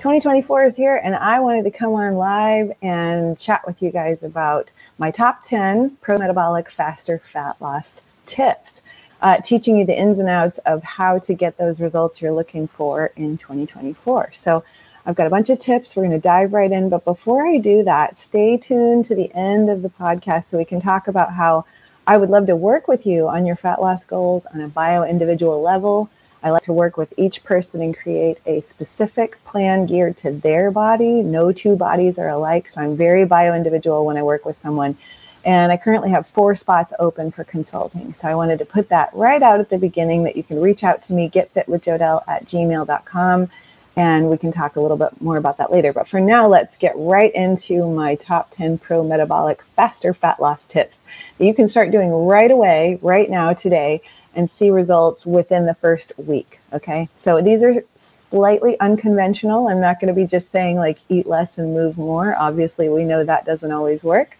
2024 is here, and I wanted to come on live and chat with you guys about my top 10 pro metabolic faster fat loss tips, uh, teaching you the ins and outs of how to get those results you're looking for in 2024. So, I've got a bunch of tips. We're going to dive right in. But before I do that, stay tuned to the end of the podcast so we can talk about how I would love to work with you on your fat loss goals on a bio individual level I like to work with each person and create a specific plan geared to their body. No two bodies are alike, so I'm very bio individual when I work with someone. And I currently have four spots open for consulting. So I wanted to put that right out at the beginning that you can reach out to me, getfitwithjodelle at gmail.com, and we can talk a little bit more about that later. But for now, let's get right into my top 10 pro metabolic faster fat loss tips that you can start doing right away, right now, today and see results within the first week. Okay. So these are slightly unconventional. I'm not going to be just saying like eat less and move more. Obviously, we know that doesn't always work.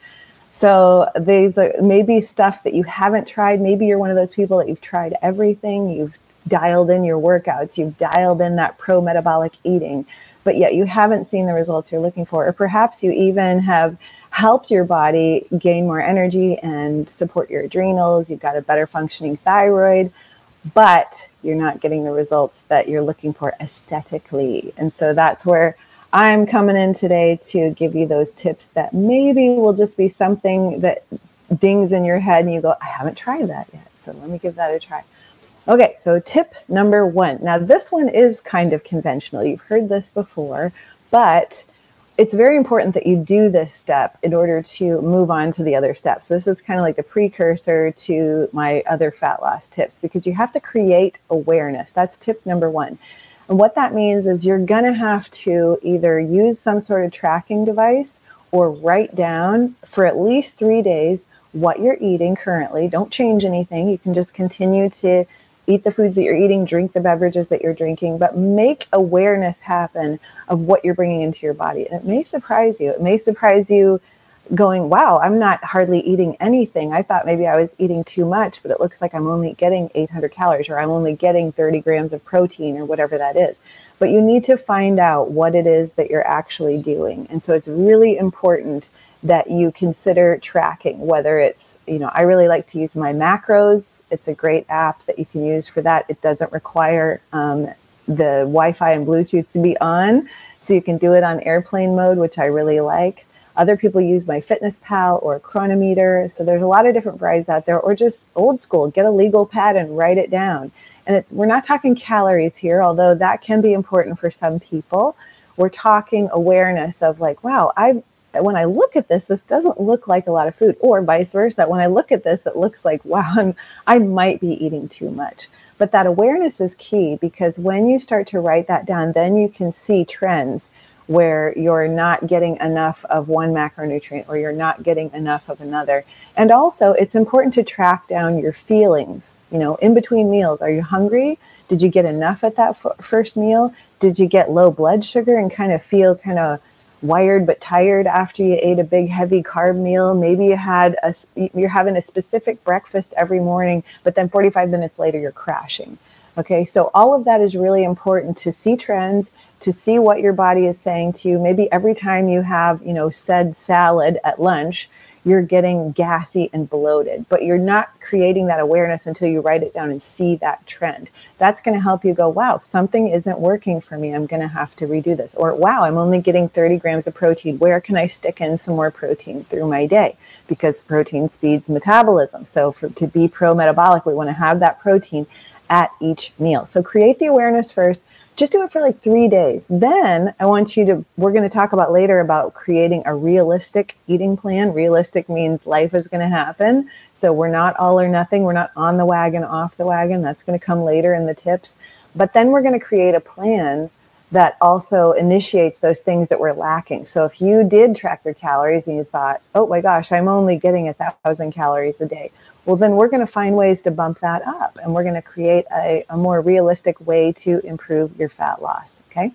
So these are maybe stuff that you haven't tried. Maybe you're one of those people that you've tried everything. You've dialed in your workouts. You've dialed in that pro metabolic eating, but yet you haven't seen the results you're looking for. Or perhaps you even have helped your body gain more energy and support your adrenals. You've got a better functioning thyroid, but you're not getting the results that you're looking for aesthetically. And so that's where I'm coming in today to give you those tips that maybe will just be something that dings in your head and you go, I haven't tried that yet. So let me give that a try. Okay, so tip number one. Now, this one is kind of conventional. You've heard this before, but it's very important that you do this step in order to move on to the other steps. So This is kind of like the precursor to my other fat loss tips because you have to create awareness. That's tip number one. And what that means is you're going to have to either use some sort of tracking device or write down for at least three days what you're eating currently. Don't change anything. You can just continue to eat the foods that you're eating, drink the beverages that you're drinking, but make awareness happen of what you're bringing into your body. And it may surprise you. It may surprise you going, wow, I'm not hardly eating anything. I thought maybe I was eating too much, but it looks like I'm only getting 800 calories or I'm only getting 30 grams of protein or whatever that is. But you need to find out what it is that you're actually doing. And so it's really important that you consider tracking whether it's you know i really like to use MyMacros. It's a great app that you can use for that. It doesn't require um, the wi-fi and bluetooth to be on so you can do it on airplane mode which i really like. Other people use MyFitnessPal or Cronometer so there's a lot of different varieties out there or just old school get a legal pad and write it down. And it's we're not talking calories here although that can be important for some people. We're talking awareness of like wow i when I look at this, this doesn't look like a lot of food, or vice versa. When I look at this, it looks like, wow, I'm, I might be eating too much. But that awareness is key because when you start to write that down, then you can see trends where you're not getting enough of one macronutrient or you're not getting enough of another. And also, it's important to track down your feelings, you know, in between meals. Are you hungry? Did you get enough at that f- first meal? Did you get low blood sugar and kind of feel kind of wired but tired after you ate a big heavy carb meal. Maybe you had a you're having a specific breakfast every morning but then 45 minutes later you're crashing. Okay so all of that is really important to see trends to see what your body is saying to you. Maybe every time you have you know said salad at lunch you're getting gassy and bloated, but you're not creating that awareness until you write it down and see that trend. That's going to help you go, wow, something isn't working for me. I'm going to have to redo this. Or, wow, I'm only getting 30 grams of protein. Where can I stick in some more protein through my day? Because protein speeds metabolism. So, for, to be pro metabolic, we want to have that protein at each meal. So, create the awareness first just do it for like three days. Then I want you to, we're going to talk about later about creating a realistic eating plan. Realistic means life is going to happen. So we're not all or nothing. We're not on the wagon, off the wagon. That's going to come later in the tips. But then we're going to create a plan that also initiates those things that we're lacking. So if you did track your calories and you thought, oh my gosh, I'm only getting a thousand calories a day well, then we're going to find ways to bump that up and we're going to create a, a more realistic way to improve your fat loss. Okay.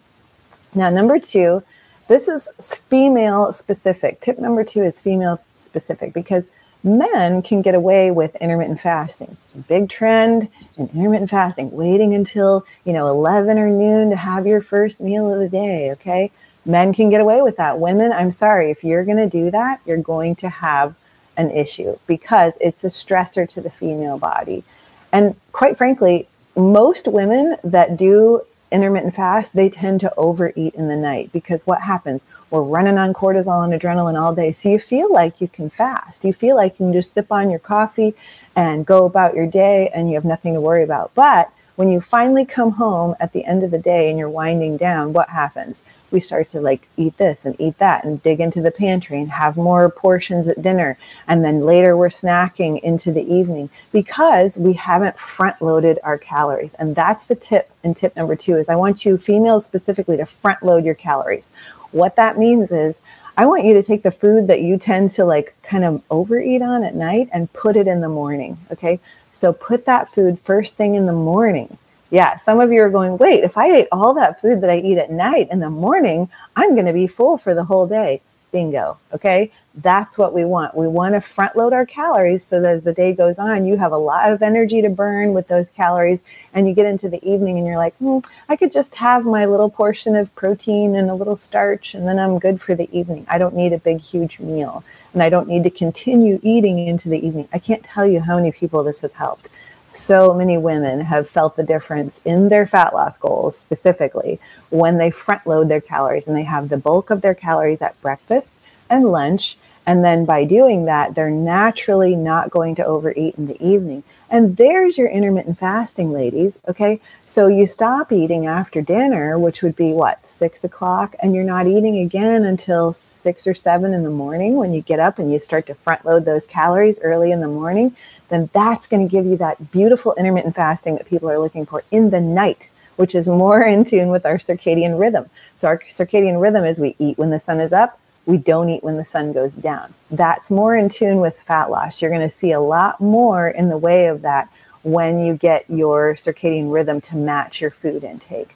Now, number two, this is female specific. Tip number two is female specific because men can get away with intermittent fasting. Big trend in intermittent fasting, waiting until, you know, 11 or noon to have your first meal of the day, okay? Men can get away with that. Women, I'm sorry, if you're going to do that, you're going to have an issue because it's a stressor to the female body. And quite frankly, most women that do intermittent fast, they tend to overeat in the night because what happens? We're running on cortisol and adrenaline all day. So you feel like you can fast. You feel like you can just sip on your coffee and go about your day and you have nothing to worry about. But when you finally come home at the end of the day and you're winding down, what happens? We start to like eat this and eat that and dig into the pantry and have more portions at dinner. And then later we're snacking into the evening because we haven't front loaded our calories. And that's the tip. And tip number two is I want you females specifically to front load your calories. What that means is I want you to take the food that you tend to like kind of overeat on at night and put it in the morning. Okay. So put that food first thing in the morning yeah, some of you are going, wait, if I ate all that food that I eat at night in the morning, I'm going to be full for the whole day. Bingo. Okay. That's what we want. We want to front load our calories so that as the day goes on, you have a lot of energy to burn with those calories. And you get into the evening and you're like, hmm, I could just have my little portion of protein and a little starch, and then I'm good for the evening. I don't need a big, huge meal. And I don't need to continue eating into the evening. I can't tell you how many people this has helped so many women have felt the difference in their fat loss goals specifically when they front load their calories and they have the bulk of their calories at breakfast and lunch and then by doing that, they're naturally not going to overeat in the evening. And there's your intermittent fasting, ladies. Okay. So you stop eating after dinner, which would be what, six o'clock, and you're not eating again until six or seven in the morning when you get up and you start to front load those calories early in the morning. Then that's going to give you that beautiful intermittent fasting that people are looking for in the night which is more in tune with our circadian rhythm. So, our circadian rhythm is we eat when the sun is up, we don't eat when the sun goes down. That's more in tune with fat loss. You're going to see a lot more in the way of that when you get your circadian rhythm to match your food intake.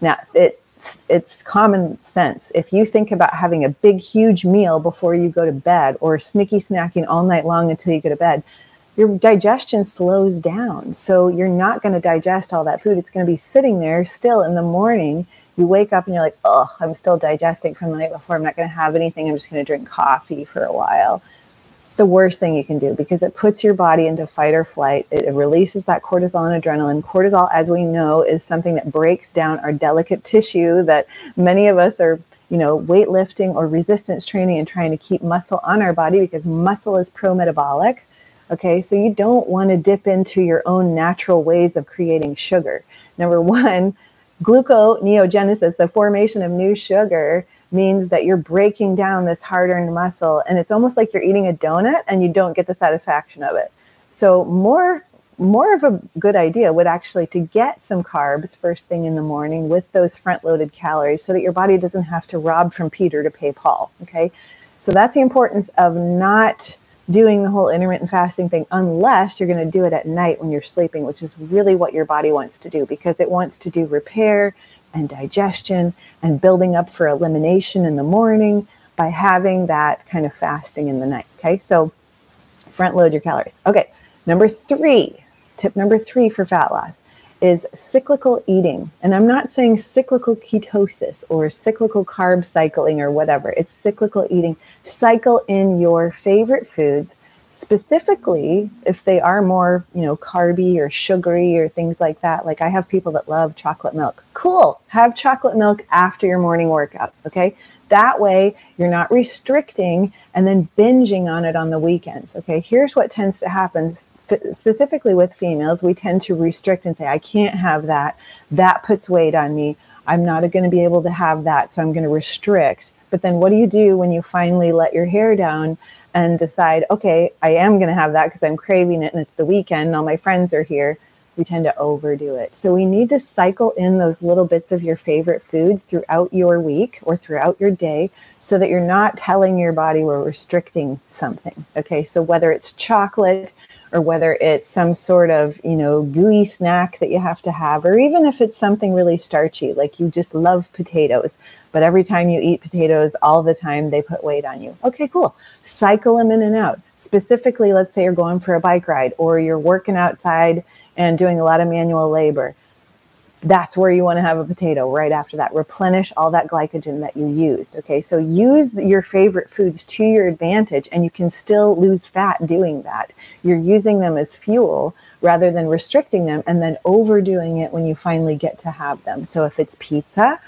Now, it's, it's common sense. If you think about having a big, huge meal before you go to bed or sneaky snacking all night long until you go to bed, your digestion slows down. So you're not going to digest all that food. It's going to be sitting there still in the morning you wake up and you're like, oh, I'm still digesting from the night before. I'm not going to have anything. I'm just going to drink coffee for a while. The worst thing you can do because it puts your body into fight or flight. It releases that cortisol and adrenaline. Cortisol, as we know, is something that breaks down our delicate tissue that many of us are, you know, weightlifting or resistance training and trying to keep muscle on our body because muscle is pro metabolic. Okay, so you don't want to dip into your own natural ways of creating sugar. Number one, gluconeogenesis, the formation of new sugar, means that you're breaking down this hard earned muscle. And it's almost like you're eating a donut and you don't get the satisfaction of it. So, more more of a good idea would actually to get some carbs first thing in the morning with those front loaded calories so that your body doesn't have to rob from Peter to pay Paul. Okay. So that's the importance of not doing the whole intermittent fasting thing unless you're going to do it at night when you're sleeping, which is really what your body wants to do because it wants to do repair and digestion and building up for elimination in the morning by having that kind of fasting in the night. Okay, so front load your calories. Okay, number three, tip number three for fat loss is cyclical eating. And I'm not saying cyclical ketosis or cyclical carb cycling or whatever. It's cyclical eating. Cycle in your favorite foods, specifically if they are more, you know, carby or sugary or things like that. Like I have people that love chocolate milk. Cool. Have chocolate milk after your morning workout. Okay. That way you're not restricting and then binging on it on the weekends. Okay. Here's what tends to happen specifically with females, we tend to restrict and say, I can't have that. That puts weight on me. I'm not going to be able to have that. So I'm going to restrict. But then what do you do when you finally let your hair down and decide, okay, I am going to have that because I'm craving it and it's the weekend and all my friends are here? We tend to overdo it. So we need to cycle in those little bits of your favorite foods throughout your week or throughout your day so that you're not telling your body we're restricting something. Okay. So whether it's chocolate, or whether it's some sort of, you know, gooey snack that you have to have, or even if it's something really starchy, like you just love potatoes, but every time you eat potatoes all the time, they put weight on you. Okay, cool. Cycle them in and out. Specifically, let's say you're going for a bike ride or you're working outside and doing a lot of manual labor that's where you want to have a potato right after that. Replenish all that glycogen that you used. Okay, so use your favorite foods to your advantage, and you can still lose fat doing that. You're using them as fuel rather than restricting them and then overdoing it when you finally get to have them. So if it's pizza,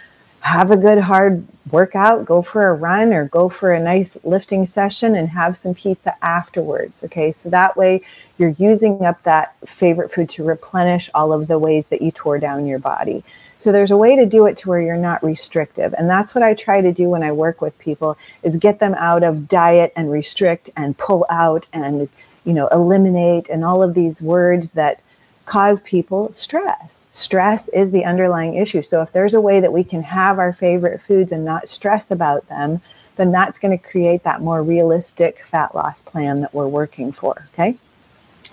have a good hard workout, go for a run or go for a nice lifting session and have some pizza afterwards. Okay, so that way you're using up that favorite food to replenish all of the ways that you tore down your body. So there's a way to do it to where you're not restrictive. And that's what I try to do when I work with people is get them out of diet and restrict and pull out and you know eliminate and all of these words that cause people stress. Stress is the underlying issue. So if there's a way that we can have our favorite foods and not stress about them, then that's going to create that more realistic fat loss plan that we're working for. Okay.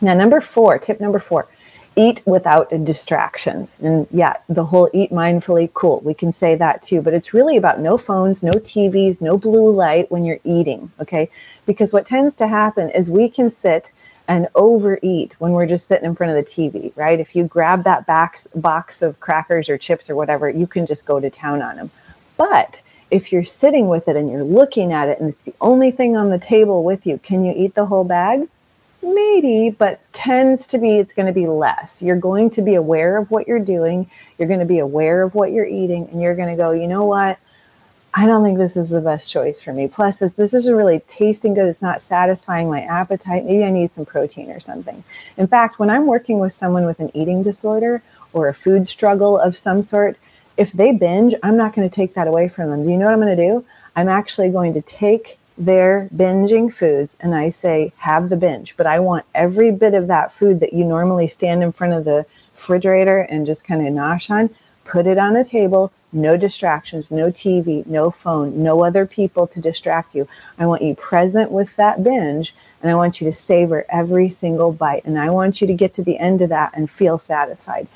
Now, number four, tip number four, eat without distractions. And yeah, the whole eat mindfully, cool. We can say that too, but it's really about no phones, no TVs, no blue light when you're eating. Okay. Because what tends to happen is we can sit and overeat when we're just sitting in front of the TV, right? If you grab that box, box of crackers or chips or whatever, you can just go to town on them. But if you're sitting with it and you're looking at it and it's the only thing on the table with you, can you eat the whole bag? Maybe, but tends to be it's going to be less. You're going to be aware of what you're doing, you're going to be aware of what you're eating, and you're going to go, you know what? I don't think this is the best choice for me. Plus, this, this isn't really tasting good. It's not satisfying my appetite. Maybe I need some protein or something. In fact, when I'm working with someone with an eating disorder or a food struggle of some sort, if they binge, I'm not going to take that away from them. Do you know what I'm going to do? I'm actually going to take their binging foods and I say, have the binge. But I want every bit of that food that you normally stand in front of the refrigerator and just kind of nosh on, put it on a table no distractions, no TV, no phone, no other people to distract you. I want you present with that binge and I want you to savor every single bite. And I want you to get to the end of that and feel satisfied.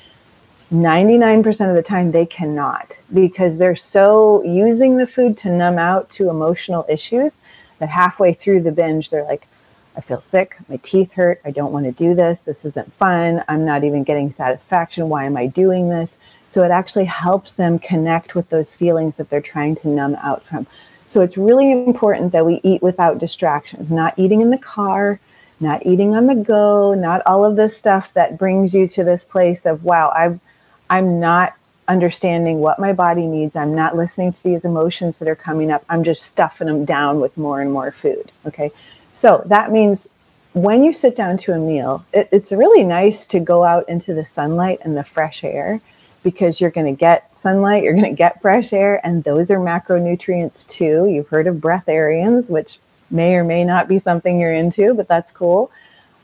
99% of the time, they cannot because they're so using the food to numb out to emotional issues that halfway through the binge, they're like, I feel sick. My teeth hurt. I don't want to do this. This isn't fun. I'm not even getting satisfaction. Why am I doing this? So it actually helps them connect with those feelings that they're trying to numb out from. So it's really important that we eat without distractions, not eating in the car, not eating on the go, not all of this stuff that brings you to this place of, wow, I've, I'm not understanding what my body needs. I'm not listening to these emotions that are coming up. I'm just stuffing them down with more and more food. Okay. So that means when you sit down to a meal, it, it's really nice to go out into the sunlight and the fresh air because you're going to get sunlight, you're going to get fresh air, and those are macronutrients too. You've heard of breatharians, which may or may not be something you're into, but that's cool.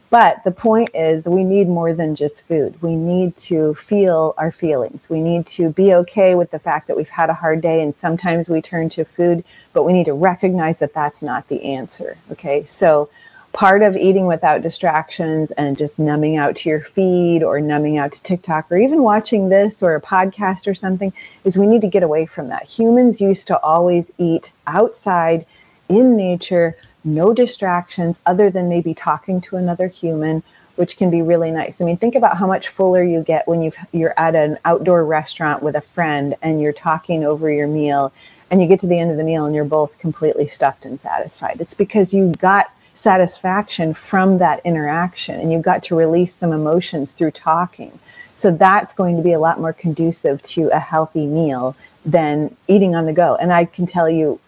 But the point is, we need more than just food. We need to feel our feelings. We need to be okay with the fact that we've had a hard day and sometimes we turn to food, but we need to recognize that that's not the answer. Okay. So, part of eating without distractions and just numbing out to your feed or numbing out to TikTok or even watching this or a podcast or something is we need to get away from that. Humans used to always eat outside in nature, no distractions other than maybe talking to another human, which can be really nice. I mean, think about how much fuller you get when you you're at an outdoor restaurant with a friend and you're talking over your meal and you get to the end of the meal and you're both completely stuffed and satisfied. It's because you got satisfaction from that interaction and you've got to release some emotions through talking. So that's going to be a lot more conducive to a healthy meal than eating on the go. And I can tell you,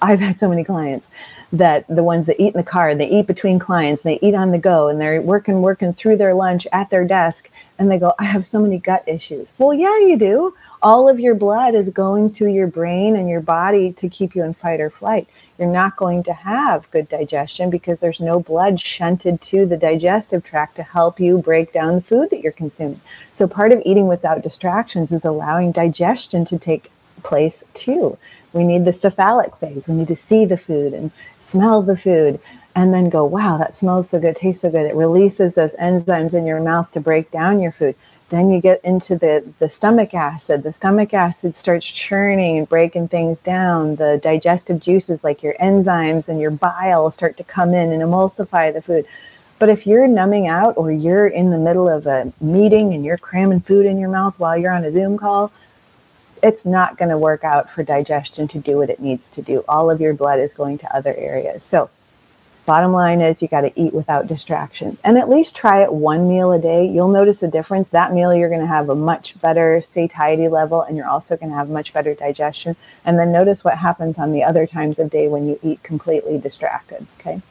I've had so many clients that the ones that eat in the car, and they eat between clients, they eat on the go, and they're working, working through their lunch at their desk, and they go, I have so many gut issues. Well, yeah, you do. All of your blood is going through your brain and your body to keep you in fight or flight you're not going to have good digestion because there's no blood shunted to the digestive tract to help you break down the food that you're consuming. So, part of eating without distractions is allowing digestion to take place too. We need the cephalic phase. We need to see the food and smell the food and then go, wow, that smells so good, tastes so good. It releases those enzymes in your mouth to break down your food. Then you get into the, the stomach acid. The stomach acid starts churning and breaking things down. The digestive juices, like your enzymes and your bile, start to come in and emulsify the food. But if you're numbing out or you're in the middle of a meeting and you're cramming food in your mouth while you're on a Zoom call, it's not going to work out for digestion to do what it needs to do. All of your blood is going to other areas. So Bottom line is you got to eat without distraction and at least try it one meal a day. You'll notice a difference. That meal, you're going to have a much better satiety level and you're also going to have much better digestion. And then notice what happens on the other times of day when you eat completely distracted. Okay.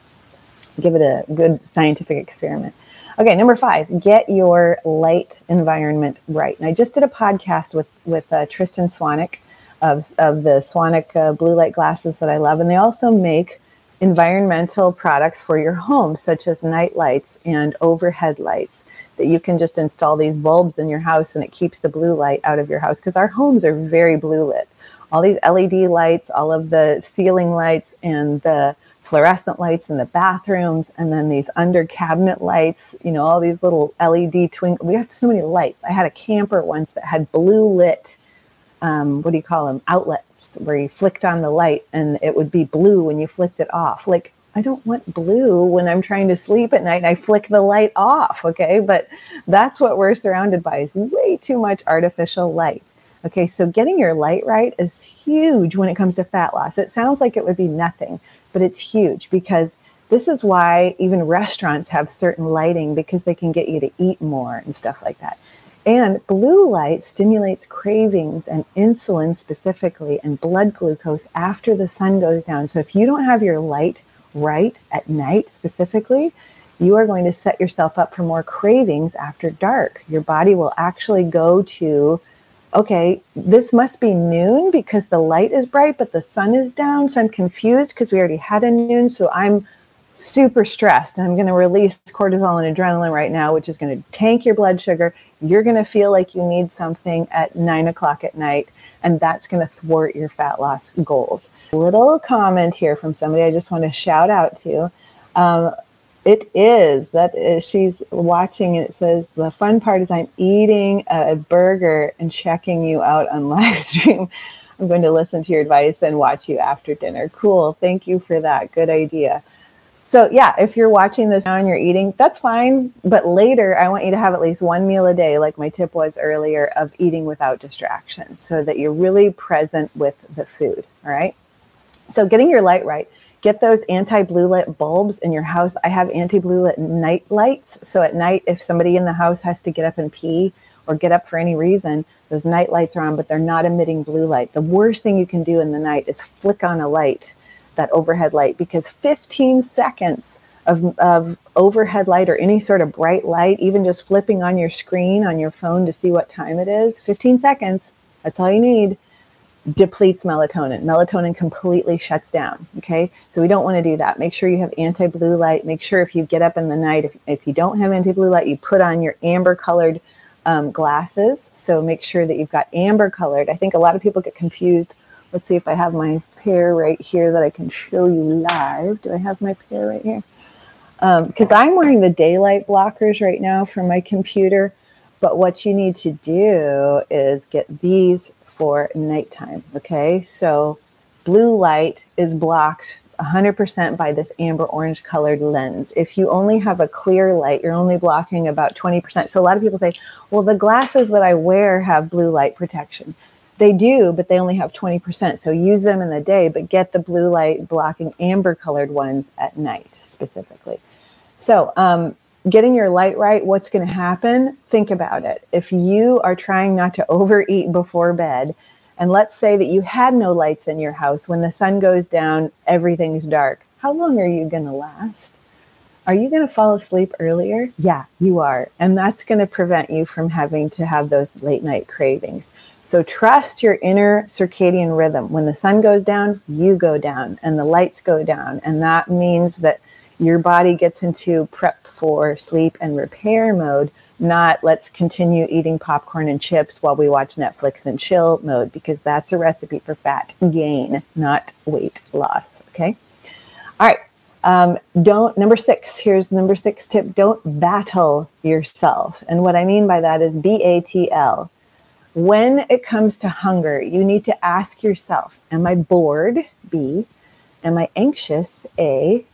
Give it a good scientific experiment. Okay, number five, get your light environment right. And I just did a podcast with with uh, Tristan Swanwick of, of the Swanwick uh, blue light glasses that I love, and they also make environmental products for your home, such as night lights and overhead lights, that you can just install these bulbs in your house and it keeps the blue light out of your house because our homes are very blue lit. All these LED lights, all of the ceiling lights, and the fluorescent lights in the bathrooms, and then these under cabinet lights, you know, all these little LED twinkle. We have so many lights. I had a camper once that had blue lit, um, what do you call them, outlet where you flicked on the light and it would be blue when you flicked it off. Like, I don't want blue when I'm trying to sleep at night and I flick the light off. Okay. But that's what we're surrounded by is way too much artificial light. Okay. So getting your light right is huge when it comes to fat loss. It sounds like it would be nothing, but it's huge because this is why even restaurants have certain lighting because they can get you to eat more and stuff like that. And blue light stimulates cravings and insulin specifically and blood glucose after the sun goes down. So if you don't have your light right at night specifically, you are going to set yourself up for more cravings after dark. Your body will actually go to, okay, this must be noon because the light is bright, but the sun is down. So I'm confused because we already had a noon. So I'm super stressed and I'm going to release cortisol and adrenaline right now, which is going to tank your blood sugar. You're going to feel like you need something at nine o'clock at night, and that's going to thwart your fat loss goals. Little comment here from somebody I just want to shout out to. Um, it is that is, she's watching it says the fun part is I'm eating a burger and checking you out on live stream. I'm going to listen to your advice and watch you after dinner. Cool. Thank you for that. Good idea. So yeah, if you're watching this now and you're eating, that's fine. But later, I want you to have at least one meal a day, like my tip was earlier, of eating without distractions, so that you're really present with the food. All right. So getting your light right. Get those anti-blue light bulbs in your house. I have anti-blue light night lights. So at night, if somebody in the house has to get up and pee or get up for any reason, those night lights are on, but they're not emitting blue light. The worst thing you can do in the night is flick on a light that overhead light because 15 seconds of, of overhead light or any sort of bright light, even just flipping on your screen on your phone to see what time it is, 15 seconds, that's all you need, depletes melatonin. Melatonin completely shuts down. Okay. So we don't want to do that. Make sure you have anti blue light. Make sure if you get up in the night, if, if you don't have anti blue light, you put on your amber colored um, glasses. So make sure that you've got amber colored. I think a lot of people get confused Let's see if I have my pair right here that I can show you live. Do I have my pair right here? Because um, I'm wearing the daylight blockers right now for my computer. But what you need to do is get these for nighttime. Okay, so blue light is blocked 100% by this amber orange colored lens. If you only have a clear light, you're only blocking about 20%. So a lot of people say, well, the glasses that I wear have blue light protection. They do, but they only have 20%. So use them in the day, but get the blue light blocking amber colored ones at night specifically. So, um, getting your light right, what's going to happen? Think about it. If you are trying not to overeat before bed, and let's say that you had no lights in your house, when the sun goes down, everything's dark. How long are you going to last? Are you going to fall asleep earlier? Yeah, you are. And that's going to prevent you from having to have those late night cravings. So trust your inner circadian rhythm. When the sun goes down, you go down and the lights go down. And that means that your body gets into prep for sleep and repair mode, not let's continue eating popcorn and chips while we watch Netflix and chill mode, because that's a recipe for fat gain, not weight loss. Okay. All right. Um, don't, number six, here's number six tip don't battle yourself. And what I mean by that is B A T L. When it comes to hunger, you need to ask yourself Am I bored? B. Am I anxious? A.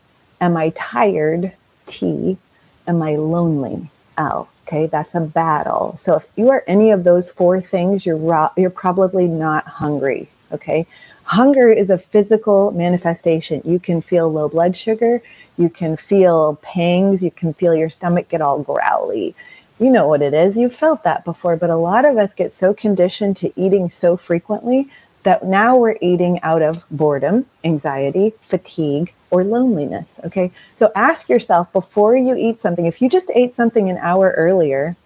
Am I tired? T. Am I lonely? L. Okay, that's a battle. So if you are any of those four things, you're ro- you're probably not hungry. Okay, hunger is a physical manifestation. You can feel low blood sugar, you can feel pangs, you can feel your stomach get all growly. You know what it is. You've felt that before, but a lot of us get so conditioned to eating so frequently that now we're eating out of boredom, anxiety, fatigue, or loneliness. Okay. So ask yourself before you eat something, if you just ate something an hour earlier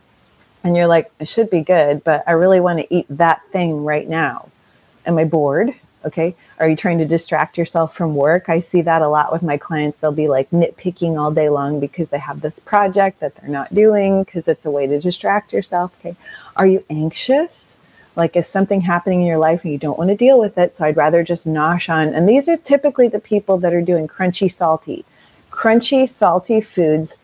and you're like, it should be good, but I really want to eat that thing right now. Am I bored? Okay. Are you trying to distract yourself from work? I see that a lot with my clients. They'll be like nitpicking all day long because they have this project that they're not doing because it's a way to distract yourself. Okay. Are you anxious? like is something happening in your life and you don't want to deal with it so i'd rather just nosh on and these are typically the people that are doing crunchy salty crunchy salty foods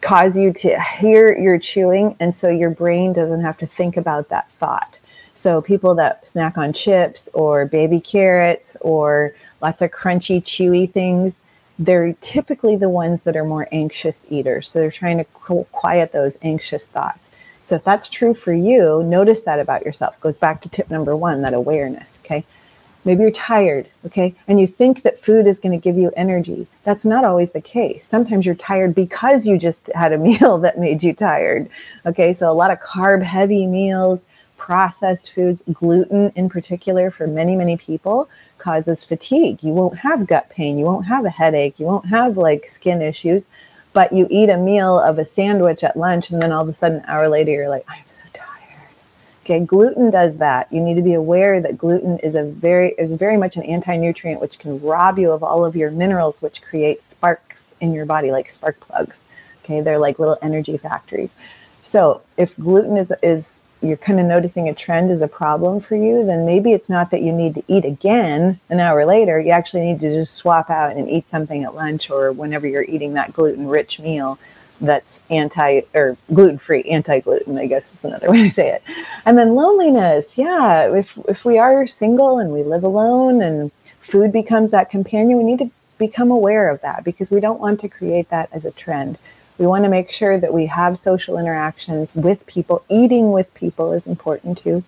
cause you to hear your chewing and so your brain doesn't have to think about that thought so people that snack on chips or baby carrots or lots of crunchy chewy things they're typically the ones that are more anxious eaters so they're trying to quiet those anxious thoughts so if that's true for you, notice that about yourself. Goes back to tip number one, that awareness. Okay. Maybe you're tired, okay, and you think that food is going to give you energy. That's not always the case. Sometimes you're tired because you just had a meal that made you tired. Okay, so a lot of carb heavy meals, processed foods, gluten in particular for many, many people causes fatigue. You won't have gut pain, you won't have a headache, you won't have like skin issues. But you eat a meal of a sandwich at lunch and then all of a sudden an hour later you're like i'm so tired. Okay gluten does that. You need to be aware that gluten is a very is very much an anti-nutrient which can rob you of all of your minerals which create sparks in your body like spark plugs. Okay they're like little energy factories. So if gluten is is you're kind of noticing a trend is a problem for you, then maybe it's not that you need to eat again an hour later. You actually need to just swap out and eat something at lunch or whenever you're eating that gluten rich meal that's anti or gluten free, anti gluten, I guess is another way to say it. And then loneliness. Yeah. If, if we are single and we live alone and food becomes that companion, we need to become aware of that because we don't want to create that as a trend. We want to make sure that we have social interactions with people. Eating with people is important too.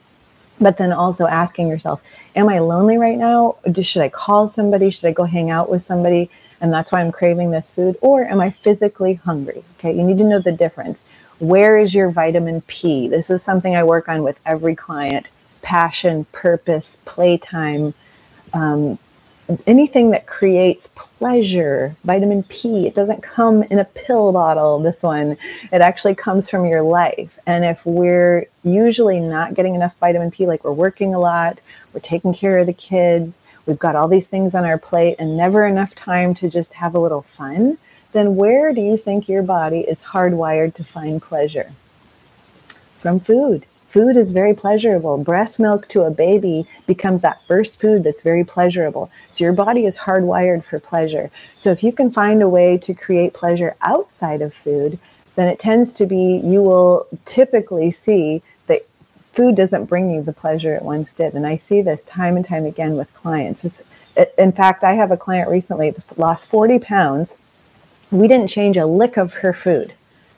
But then also asking yourself, am I lonely right now? Should I call somebody? Should I go hang out with somebody? And that's why I'm craving this food. Or am I physically hungry? Okay, you need to know the difference. Where is your vitamin P? This is something I work on with every client passion, purpose, playtime, um, anything that creates pleasure, vitamin P, it doesn't come in a pill bottle, this one. It actually comes from your life. And if we're usually not getting enough vitamin P, like we're working a lot, we're taking care of the kids, we've got all these things on our plate and never enough time to just have a little fun, then where do you think your body is hardwired to find pleasure? From food. Food is very pleasurable. Breast milk to a baby becomes that first food that's very pleasurable. So your body is hardwired for pleasure. So if you can find a way to create pleasure outside of food, then it tends to be you will typically see that food doesn't bring you the pleasure it once did. And I see this time and time again with clients. It's, in fact, I have a client recently that lost 40 pounds. We didn't change a lick of her food.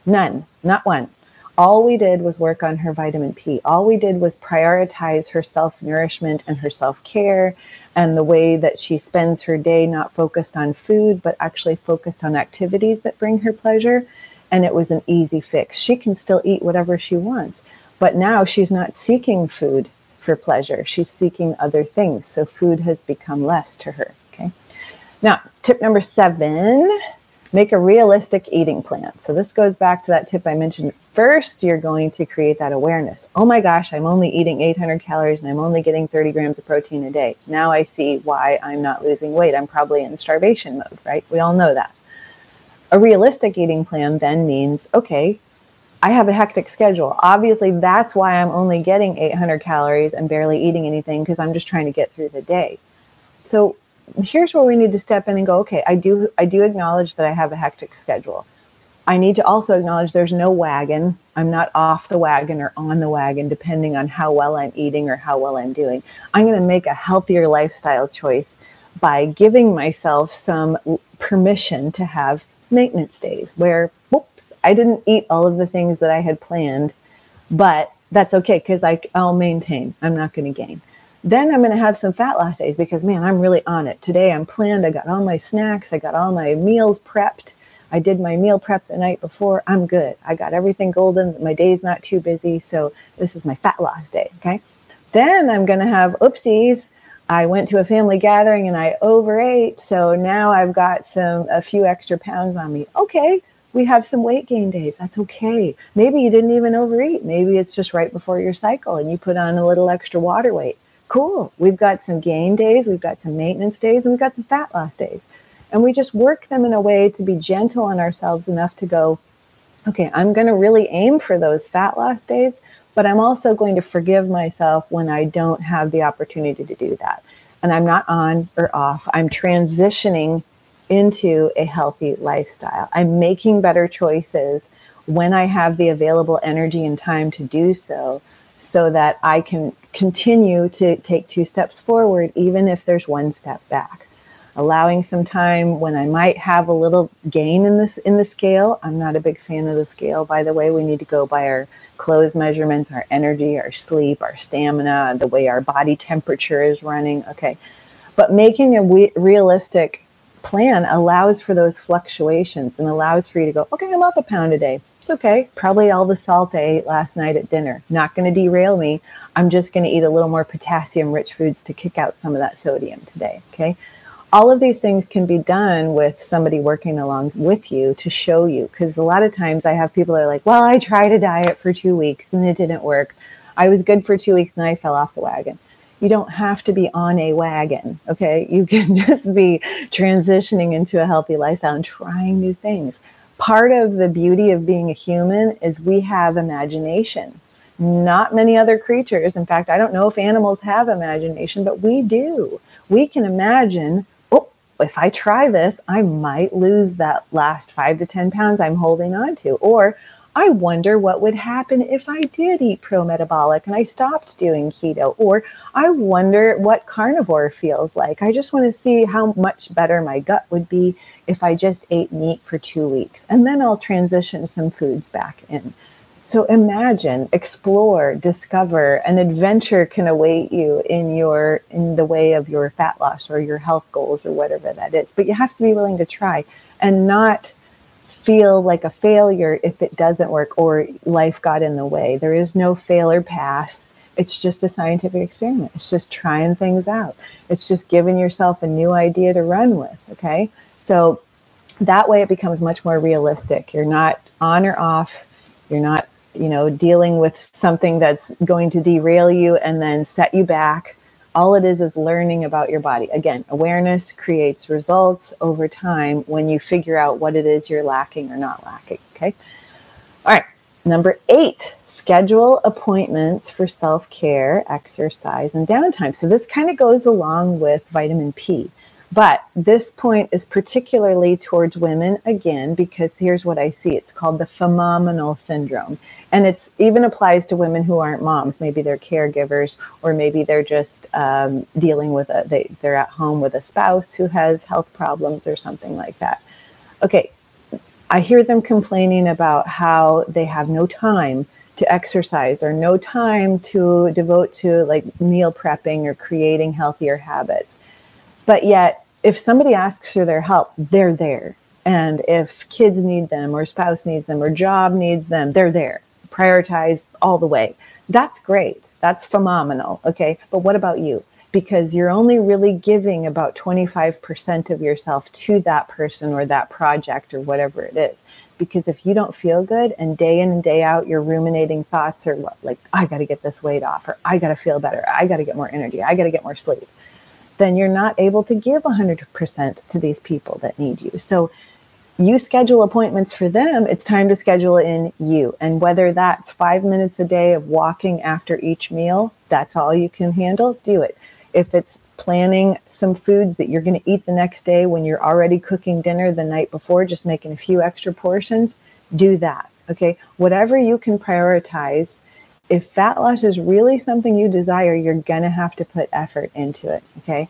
None, not one all we did was work on her vitamin P. All we did was prioritize her self nourishment and her self care and the way that she spends her day, not focused on food, but actually focused on activities that bring her pleasure. And it was an easy fix. She can still eat whatever she wants, but now she's not seeking food for pleasure. She's seeking other things. So food has become less to her. Okay. Now, tip number seven make a realistic eating plan. So this goes back to that tip I mentioned First, you're going to create that awareness. Oh my gosh, I'm only eating 800 calories and I'm only getting 30 grams of protein a day. Now I see why I'm not losing weight. I'm probably in starvation mode, right? We all know that. A realistic eating plan then means okay, I have a hectic schedule. Obviously, that's why I'm only getting 800 calories and barely eating anything because I'm just trying to get through the day. So, here's where we need to step in and go, okay, I do I do acknowledge that I have a hectic schedule. I need to also acknowledge there's no wagon. I'm not off the wagon or on the wagon, depending on how well I'm eating or how well I'm doing. I'm going to make a healthier lifestyle choice by giving myself some permission to have maintenance days where, whoops, I didn't eat all of the things that I had planned, but that's okay because I'll maintain. I'm not going to gain. Then I'm going to have some fat loss days because, man, I'm really on it. Today I'm planned. I got all my snacks, I got all my meals prepped I did my meal prep the night before. I'm good. I got everything golden. My day's not too busy. So this is my fat loss day. Okay. Then I'm going to have oopsies. I went to a family gathering and I overate. So now I've got some, a few extra pounds on me. Okay. We have some weight gain days. That's okay. Maybe you didn't even overeat. Maybe it's just right before your cycle and you put on a little extra water weight. Cool. We've got some gain days. We've got some maintenance days and we've got some fat loss days. And we just work them in a way to be gentle on ourselves enough to go, okay, I'm going to really aim for those fat loss days, but I'm also going to forgive myself when I don't have the opportunity to do that. And I'm not on or off. I'm transitioning into a healthy lifestyle. I'm making better choices when I have the available energy and time to do so, so that I can continue to take two steps forward, even if there's one step back allowing some time when I might have a little gain in this in the scale. I'm not a big fan of the scale, by the way. We need to go by our clothes measurements, our energy, our sleep, our stamina, the way our body temperature is running. Okay. But making a we- realistic plan allows for those fluctuations and allows for you to go, okay, I'm up a pound a day. It's okay. Probably all the salt I ate last night at dinner. Not going to derail me. I'm just going to eat a little more potassium rich foods to kick out some of that sodium today. Okay all of these things can be done with somebody working along with you to show you. Because a lot of times I have people that are like, well, I tried a diet for two weeks and it didn't work. I was good for two weeks and I fell off the wagon. You don't have to be on a wagon, okay? You can just be transitioning into a healthy lifestyle and trying new things. Part of the beauty of being a human is we have imagination. Not many other creatures, in fact, I don't know if animals have imagination, but we do. We can imagine oh, if I try this, I might lose that last five to 10 pounds I'm holding on to. Or I wonder what would happen if I did eat pro metabolic and I stopped doing keto. Or I wonder what carnivore feels like. I just want to see how much better my gut would be if I just ate meat for two weeks. And then I'll transition some foods back in. So imagine, explore, discover, an adventure can await you in your in the way of your fat loss or your health goals or whatever that is. But you have to be willing to try and not feel like a failure if it doesn't work or life got in the way. There is no fail or pass. It's just a scientific experiment. It's just trying things out. It's just giving yourself a new idea to run with. Okay. So that way it becomes much more realistic. You're not on or off. You're not you know, dealing with something that's going to derail you and then set you back. All it is is learning about your body. Again, awareness creates results over time when you figure out what it is you're lacking or not lacking. Okay. All right. Number eight, schedule appointments for self care, exercise, and downtime. So this kind of goes along with vitamin P. But this point is particularly towards women again, because here's what I see it's called the phenomenal syndrome. And it's even applies to women who aren't moms. Maybe they're caregivers, or maybe they're just um, dealing with a, they, they're at home with a spouse who has health problems or something like that. Okay, I hear them complaining about how they have no time to exercise or no time to devote to like meal prepping or creating healthier habits. But yet, if somebody asks for their help, they're there. And if kids need them or spouse needs them or job needs them, they're there. Prioritize all the way. That's great. That's phenomenal. Okay. But what about you? Because you're only really giving about 25% of yourself to that person or that project or whatever it is. Because if you don't feel good and day in and day out, you're ruminating thoughts or what, like, I got to get this weight off, or I got to feel better, I got to get more energy, I got to get more sleep then you're not able to give 100% to these people that need you. So you schedule appointments for them, it's time to schedule in you. And whether that's five minutes a day of walking after each meal, that's all you can handle, do it. If it's planning some foods that you're going to eat the next day when you're already cooking dinner the night before, just making a few extra portions, do that. Okay. Whatever you can prioritize. If fat loss is really something you desire, you're going to have to put effort into it. Okay.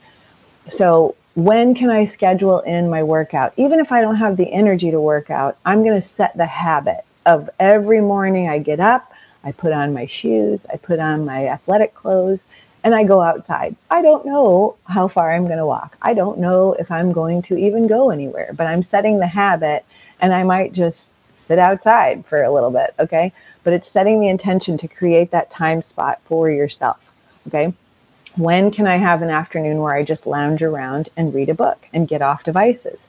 So, when can I schedule in my workout? Even if I don't have the energy to work out, I'm going to set the habit of every morning I get up, I put on my shoes, I put on my athletic clothes, and I go outside. I don't know how far I'm going to walk. I don't know if I'm going to even go anywhere, but I'm setting the habit and I might just sit outside for a little bit, okay? But it's setting the intention to create that time spot for yourself, okay? When can I have an afternoon where I just lounge around and read a book and get off devices?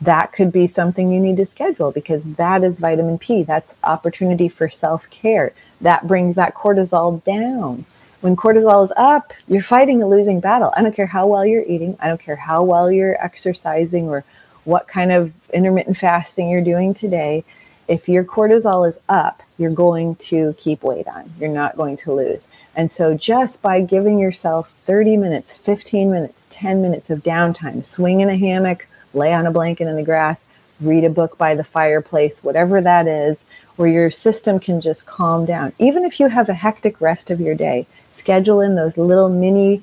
That could be something you need to schedule because that is vitamin P. That's opportunity for self care. That brings that cortisol down when cortisol is up, you're fighting a losing battle. I don't care how well you're eating, I don't care how well you're exercising or what kind of intermittent fasting you're doing today. If your cortisol is up, you're going to keep weight on. You're not going to lose. And so, just by giving yourself 30 minutes, 15 minutes, 10 minutes of downtime, swing in a hammock, lay on a blanket in the grass, read a book by the fireplace, whatever that is, where your system can just calm down. Even if you have a hectic rest of your day, schedule in those little mini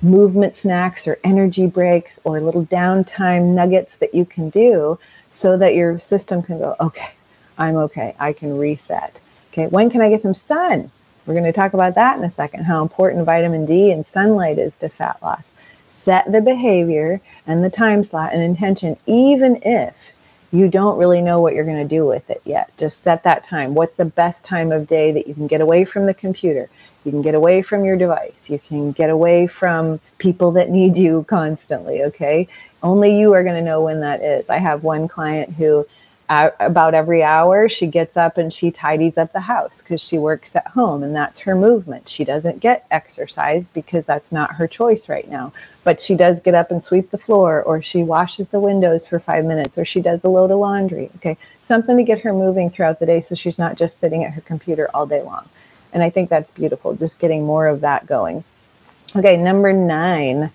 movement snacks or energy breaks or little downtime nuggets that you can do so that your system can go, okay, I'm okay. I can reset. Okay, when can I get some sun? We're going to talk about that in a second, how important vitamin D and sunlight is to fat loss. Set the behavior and the time slot and intention, even if you don't really know what you're going to do with it yet. Just set that time. What's the best time of day that you can get away from the computer? You can get away from your device. You can get away from people that need you constantly. Okay. Only you are going to know when that is. I have one client who, uh, about every hour, she gets up and she tidies up the house because she works at home and that's her movement. She doesn't get exercise because that's not her choice right now. But she does get up and sweep the floor or she washes the windows for five minutes or she does a load of laundry. Okay. Something to get her moving throughout the day so she's not just sitting at her computer all day long. And I think that's beautiful, just getting more of that going. Okay, number nine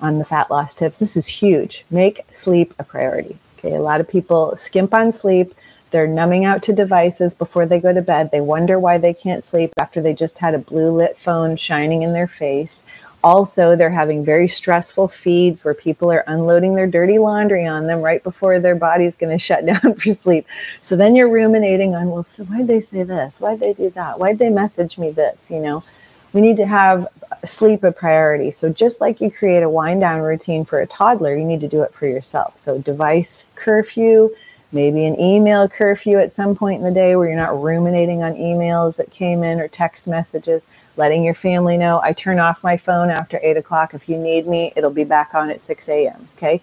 on the fat loss tips. This is huge. Make sleep a priority. Okay, a lot of people skimp on sleep. They're numbing out to devices before they go to bed. They wonder why they can't sleep after they just had a blue lit phone shining in their face. Also, they're having very stressful feeds where people are unloading their dirty laundry on them right before their body's going to shut down for sleep. So then you're ruminating on, well, so why'd they say this? Why'd they do that? Why'd they message me this? You know, we need to have sleep a priority. So just like you create a wind down routine for a toddler, you need to do it for yourself. So device curfew, maybe an email curfew at some point in the day where you're not ruminating on emails that came in or text messages letting your family know I turn off my phone after eight o'clock. If you need me, it'll be back on at 6 a.m. Okay.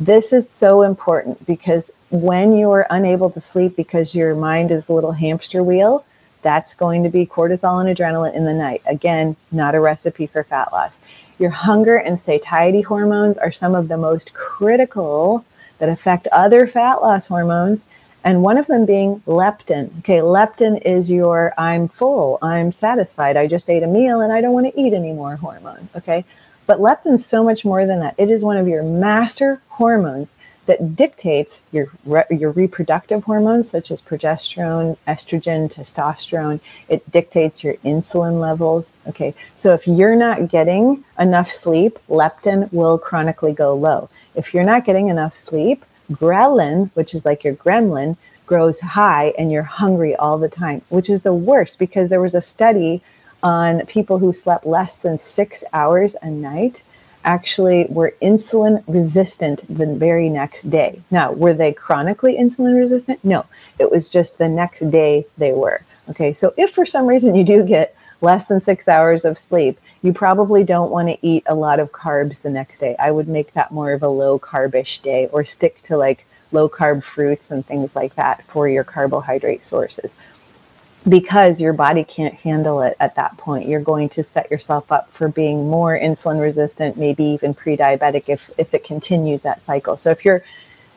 This is so important because when you are unable to sleep because your mind is a little hamster wheel, that's going to be cortisol and adrenaline in the night. Again, not a recipe for fat loss. Your hunger and satiety hormones are some of the most critical that affect other fat loss hormones and one of them being leptin. Okay, leptin is your I'm full, I'm satisfied, I just ate a meal and I don't want to eat anymore hormone. Okay, but leptin's so much more than that. It is one of your master hormones that dictates your re- your reproductive hormones such as progesterone, estrogen, testosterone. It dictates your insulin levels. Okay, so if you're not getting enough sleep, leptin will chronically go low. If you're not getting enough sleep, Ghrelin, which is like your gremlin, grows high and you're hungry all the time, which is the worst because there was a study on people who slept less than six hours a night actually were insulin resistant the very next day. Now, were they chronically insulin resistant? No, it was just the next day they were. Okay, so if for some reason you do get less than six hours of sleep, you probably don't want to eat a lot of carbs the next day. I would make that more of a low carbish day or stick to like low carb fruits and things like that for your carbohydrate sources because your body can't handle it at that point. You're going to set yourself up for being more insulin resistant, maybe even pre diabetic if, if it continues that cycle. So if you're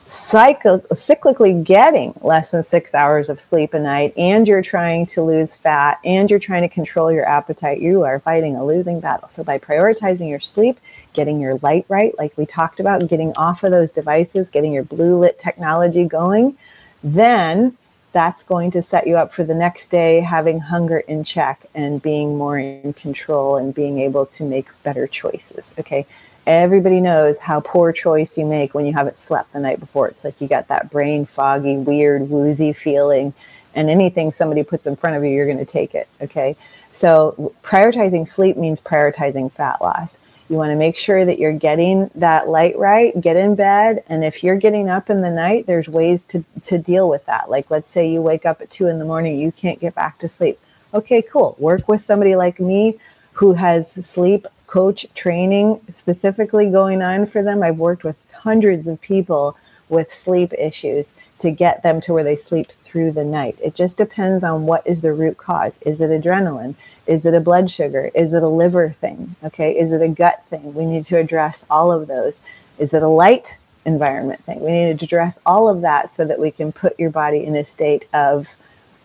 cycle, cyclically getting less than six hours of sleep a night and you're trying to lose fat and you're trying to control your appetite, you are fighting a losing battle. So, by prioritizing your sleep, getting your light right, like we talked about, getting off of those devices, getting your blue lit technology going, then that's going to set you up for the next day having hunger in check and being more in control and being able to make better choices. Okay everybody knows how poor choice you make when you haven't slept the night before. It's like you got that brain foggy, weird, woozy feeling, and anything somebody puts in front of you, you're going to take it. Okay. So prioritizing sleep means prioritizing fat loss. You want to make sure that you're getting that light right, get in bed. And if you're getting up in the night, there's ways to, to deal with that. Like, let's say you wake up at two in the morning, you can't get back to sleep. Okay, cool. Work with somebody like me who has sleep coach training specifically going on for them. I've worked with hundreds of people with sleep issues to get them to where they sleep through the night. It just depends on what is the root cause. Is it adrenaline? Is it a blood sugar? Is it a liver thing? Okay. Is it a gut thing? We need to address all of those. Is it a light environment thing? We need to address all of that so that we can put your body in a state of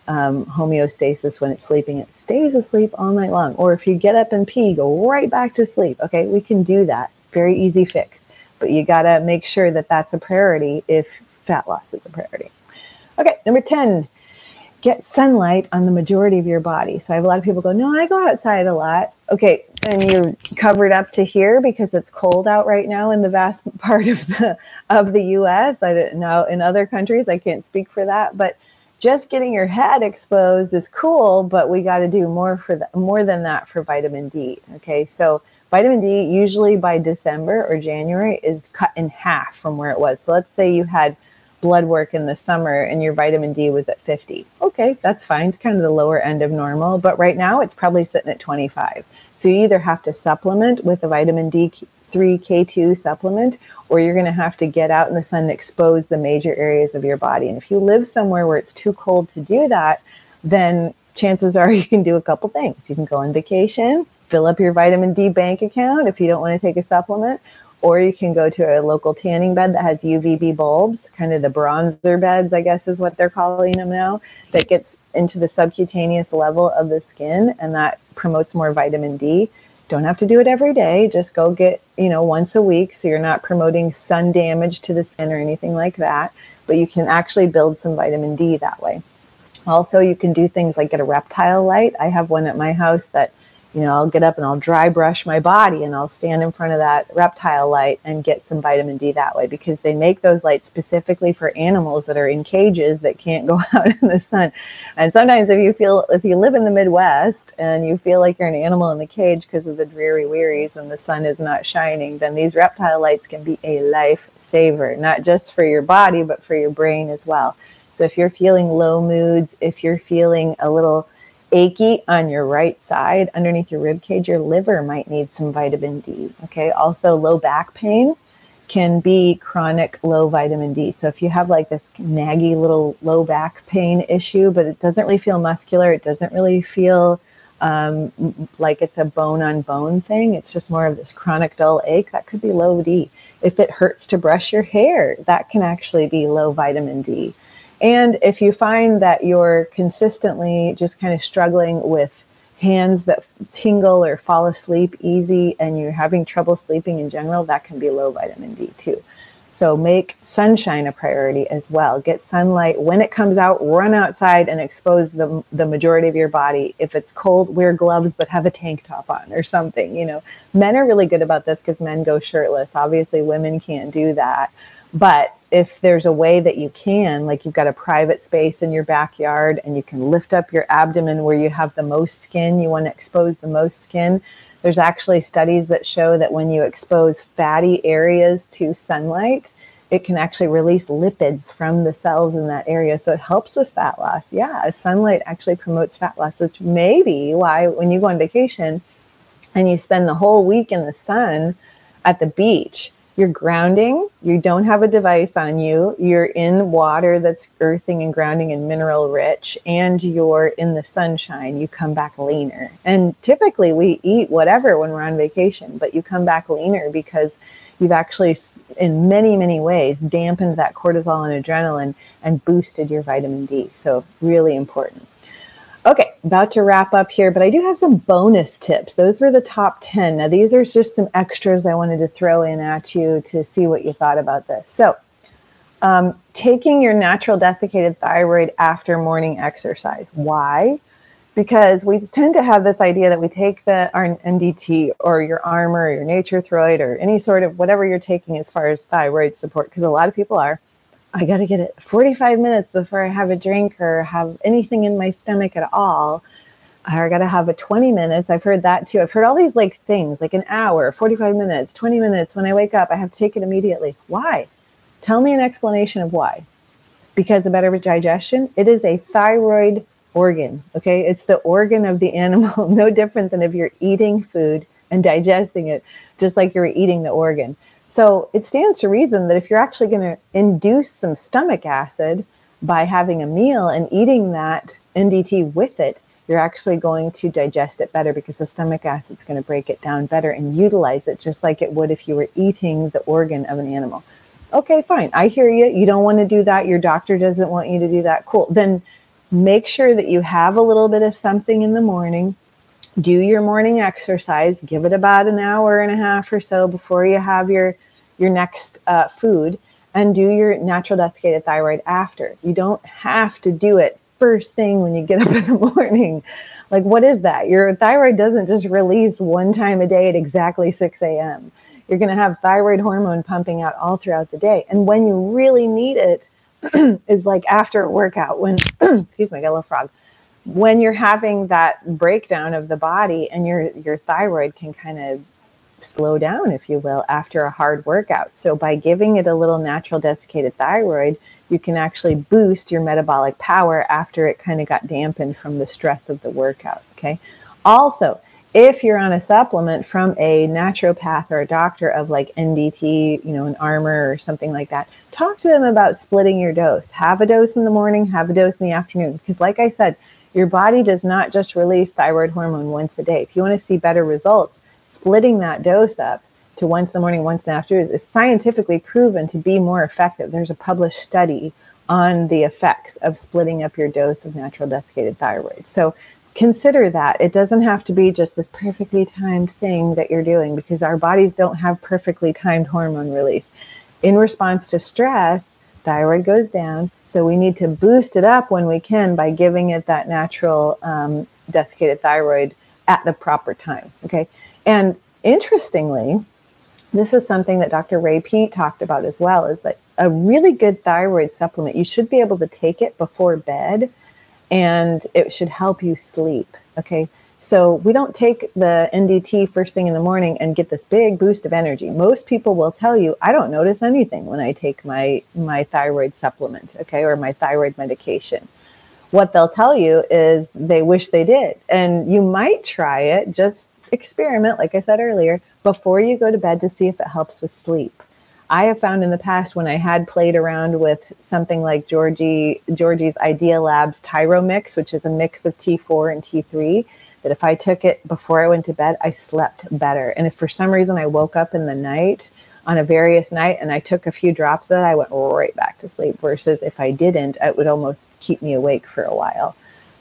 um, homeostasis when it's sleeping. It stays asleep all night long. Or if you get up and pee, go right back to sleep. Okay, we can do that. Very easy fix. But you got to make sure that that's a priority if fat loss is a priority. Okay, number 10, get sunlight on the majority of your body. So I have a lot of people go, No, I go outside a lot. Okay, and you're covered up to here because it's cold out right now in the vast part of the of the US. I don't know in other countries, I can't speak for that, but just getting your head exposed is cool, but we got to do more for the, more than that for vitamin D. Okay, so vitamin D usually by December or January is cut in half from where it was. So let's say you had blood work in the summer and your vitamin D was at 50. Okay, that's fine. It's kind of the lower end of normal, but right now it's probably sitting at 25. So you either have to supplement with a vitamin D3 K2 supplement or you're going to have to get out in the sun and expose the major areas of your body. And if you live somewhere where it's too cold to do that, then chances are you can do a couple things. You can go on vacation, fill up your vitamin D bank account if you don't want to take a supplement, or you can go to a local tanning bed that has UVB bulbs, kind of the bronzer beds, I guess is what they're calling them now, that gets into the subcutaneous level of the skin and that promotes more vitamin D. Don't have to do it every day. Just go get, you know, once a week so you're not promoting sun damage to the skin or anything like that. But you can actually build some vitamin D that way. Also, you can do things like get a reptile light. I have one at my house that you know, I'll get up and I'll dry brush my body and I'll stand in front of that reptile light and get some vitamin D that way because they make those lights specifically for animals that are in cages that can't go out in the sun. And sometimes if you feel if you live in the Midwest and you feel like you're an animal in the cage because of the dreary wearies and the sun is not shining, then these reptile lights can be a lifesaver, not just for your body but for your brain as well. So if you're feeling low moods, if you're feeling a little achy on your right side underneath your rib cage, your liver might need some vitamin D. Okay. Also, low back pain can be chronic low vitamin D. So if you have like this naggy little low back pain issue, but it doesn't really feel muscular, it doesn't really feel um, like it's a bone on bone thing. It's just more of this chronic dull ache. That could be low D. If it hurts to brush your hair, that can actually be low vitamin D. And if you find that you're consistently just kind of struggling with hands that tingle or fall asleep easy and you're having trouble sleeping in general, that can be low vitamin D too. So make sunshine a priority as well. Get sunlight when it comes out, run outside and expose the, the majority of your body. If it's cold, wear gloves but have a tank top on or something. You know, men are really good about this because men go shirtless. Obviously, women can't do that. But if there's a way that you can, like you've got a private space in your backyard and you can lift up your abdomen where you have the most skin, you want to expose the most skin. There's actually studies that show that when you expose fatty areas to sunlight, it can actually release lipids from the cells in that area. So it helps with fat loss. Yeah, sunlight actually promotes fat loss, which may be why when you go on vacation and you spend the whole week in the sun at the beach, you're grounding, you don't have a device on you, you're in water that's earthing and grounding and mineral rich, and you're in the sunshine, you come back leaner. And typically we eat whatever when we're on vacation, but you come back leaner because you've actually, in many, many ways, dampened that cortisol and adrenaline and boosted your vitamin D. So, really important. Okay, about to wrap up here, but I do have some bonus tips. Those were the top 10. Now, these are just some extras I wanted to throw in at you to see what you thought about this. So, um, taking your natural desiccated thyroid after morning exercise. Why? Because we tend to have this idea that we take the our NDT or your Armour or your NatureThroid or any sort of whatever you're taking as far as thyroid support, because a lot of people are I got to get it 45 minutes before I have a drink or have anything in my stomach at all. I got to have a 20 minutes. I've heard that too. I've heard all these like things like an hour, 45 minutes, 20 minutes. When I wake up, I have to take it immediately. Why? Tell me an explanation of why. Because of better digestion? It is a thyroid organ. Okay. It's the organ of the animal, no different than if you're eating food and digesting it, just like you're eating the organ. So it stands to reason that if you're actually going to induce some stomach acid by having a meal and eating that NDT with it, you're actually going to digest it better because the stomach acid is going to break it down better and utilize it just like it would if you were eating the organ of an animal. Okay, fine. I hear you. You don't want to do that. Your doctor doesn't want you to do that. Cool. Then make sure that you have a little bit of something in the morning do your morning exercise give it about an hour and a half or so before you have your your next uh, food and do your natural desiccated thyroid after. You don't have to do it first thing when you get up in the morning. Like what is that? Your thyroid doesn't just release one time a day at exactly 6 a.m you're going to have thyroid hormone pumping out all throughout the day. And when you really need it is like after a workout when excuse me i got a little frog. When you're having that breakdown of the body and your your thyroid can kind of slow down if you will after a hard workout so by giving it a little natural desiccated thyroid you can actually boost your metabolic power after it kind of got dampened from the stress of the workout okay also if you're on a supplement from a naturopath or a doctor of like NDT, you know, an Armour or something like that, talk to them about splitting your dose. Have a dose in the morning, have a dose in the afternoon. Because, like I said, your body does not just release thyroid hormone once a day. If you want to see better results, splitting that dose up to once in the morning, once in the afternoon is scientifically proven to be more effective. There's a published study on the effects of splitting up your dose of natural desiccated thyroid. So consider that. It doesn't have to be just this perfectly timed thing that you're doing because our bodies don't have perfectly timed hormone release. In response to stress, thyroid goes down, so we need to boost it up when we can by giving it that natural um, desiccated thyroid at the proper time. Okay. And interestingly, this was something that Dr. Ray Peat talked about as well is that a really good thyroid supplement, you should be able to take it before bed and it should help you sleep. Okay. So we don't take the NDT first thing in the morning and get this big boost of energy. Most people will tell you, I don't notice anything when I take my my thyroid supplement, okay, or my thyroid medication. What they'll tell you is they wish they did. And you might try it, just experiment like I said earlier, before you go to bed to see if it helps with sleep. I have found in the past when I had played around with something like Georgie Georgie's Idea Labs Tyromix, which is a mix of T4 and T3, that if I took it before I went to bed, I slept better. And if for some reason I woke up in the night on a various night and I took a few drops of that, I went right back to sleep. Versus if I didn't, it would almost keep me awake for a while.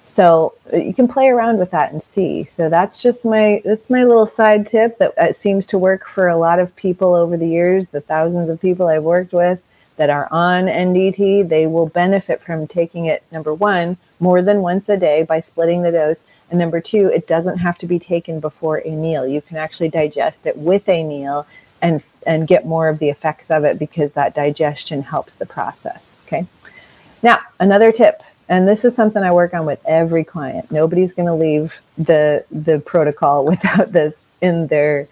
So uh, you can play around with that and see. So that's just my that's my little side tip that it seems to work for a lot of people over the years. The thousands of people I've worked with that are on NDT, they will benefit from taking it. Number one, more than once a day by splitting the dose, and number two, it doesn't have to be taken before a meal. You can actually digest it with a meal and and get more of the effects of it because that digestion helps the process. Okay. Now, another tip, and this is something I work on with every client. Nobody's going to leave the the protocol without this in their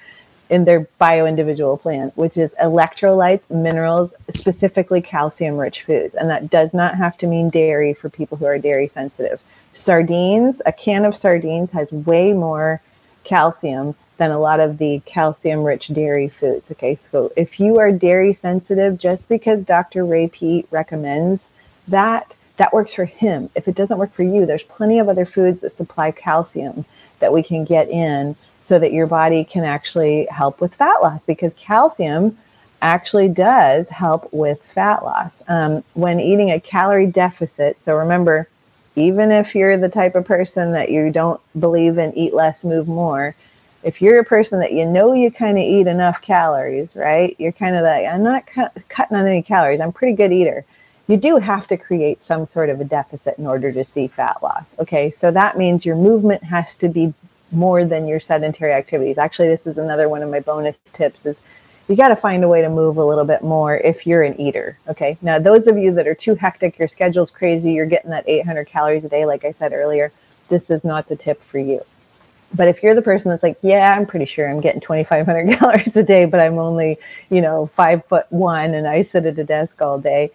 in their bio individual plan, which is electrolytes, minerals, specifically calcium rich foods. And that does not have to mean dairy for people who are dairy sensitive. Sardines, a can of sardines has way more calcium than a lot of the calcium rich dairy foods. Okay, so if you are dairy sensitive, just because Dr. Ray Peat recommends that, that works for him. If it doesn't work for you, there's plenty of other foods that supply calcium that we can get in so that your body can actually help with fat loss because calcium actually does help with fat loss. Um, when eating a calorie deficit, so remember, even if you're the type of person that you don't believe in eat less, move more, if you're a person that you know you kind of eat enough calories, right? You're kind of like, I'm not cu- cutting on any calories. I'm pretty good eater. You do have to create some sort of a deficit in order to see fat loss. Okay. So that means your movement has to be more than your sedentary activities. Actually, this is another one of my bonus tips is you got to find a way to move a little bit more if you're an eater. Okay. Now, those of you that are too hectic, your schedule's crazy, you're getting that 800 calories a day, like I said earlier, this is not the tip for you. But if you're the person that's like, yeah, I'm pretty sure I'm getting 2,500 calories a day, but I'm only, you know, five foot one and I sit at a desk all day.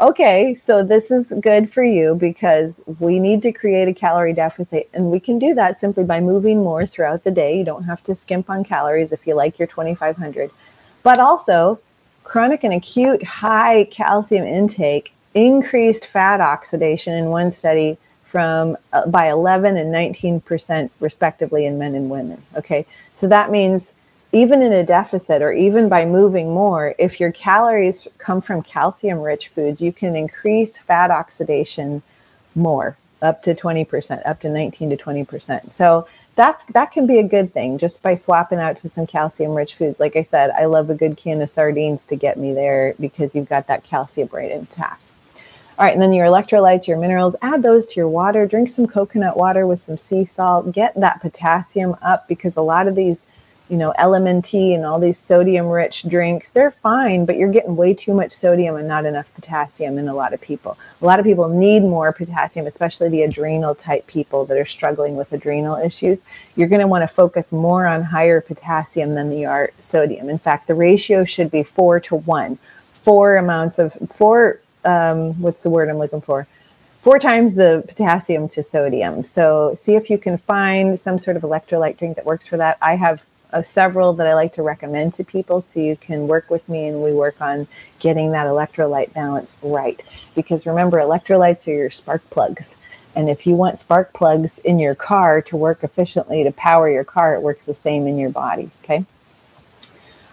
Okay, so this is good for you because we need to create a calorie deficit, and we can do that simply by moving more throughout the day. You don't have to skimp on calories if you like your 2,500 but also chronic and acute high calcium intake increased fat oxidation in one study from uh, by 11 and 19% respectively in men and women okay so that means even in a deficit or even by moving more if your calories come from calcium rich foods you can increase fat oxidation more up to 20% up to 19 to 20% so that's that can be a good thing just by swapping out to some calcium rich foods. Like I said, I love a good can of sardines to get me there because you've got that calcium right intact. All right, and then your electrolytes, your minerals, add those to your water. Drink some coconut water with some sea salt. Get that potassium up because a lot of these you know, LMNT and all these sodium rich drinks, they're fine, but you're getting way too much sodium and not enough potassium in a lot of people. A lot of people need more potassium, especially the adrenal type people that are struggling with adrenal issues. You're going to want to focus more on higher potassium than the are sodium. In fact, the ratio should be four to one. Four amounts of, four, um, what's the word I'm looking for? four times the potassium to sodium. So see if you can find some sort of electrolyte drink that works for that. I have uh, several that I like to recommend to people so you can work with me and we work on getting that electrolyte balance right. Because remember, electrolytes are your spark plugs. And if you want spark plugs in your car to work efficiently to power your car, it works the same in your body. Okay.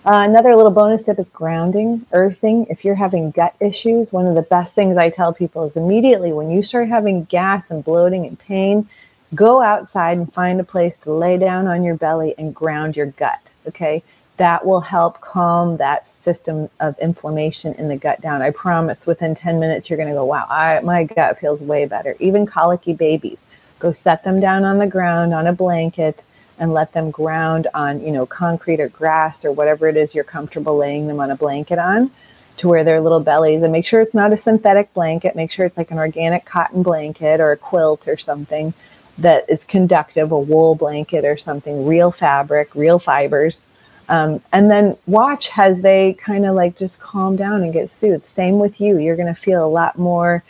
Uh, another little bonus tip is grounding, earthing. If you're having gut issues, one of the best things I tell people is immediately when you start having gas and bloating and pain, Go outside and find a place to lay down on your belly and ground your gut. Okay. That will help calm that system of inflammation in the gut down. I promise within 10 minutes, you're going to go, wow, I, my gut feels way better. Even colicky babies, go set them down on the ground on a blanket and let them ground on, you know, concrete or grass or whatever it is you're comfortable laying them on a blanket on to where their little bellies and make sure it's not a synthetic blanket. Make sure it's like an organic cotton blanket or a quilt or something that is conductive, a wool blanket or something, real fabric, real fibers. Um, and then watch as they kind of like just calm down and get soothed. Same with you. You're going to feel a lot more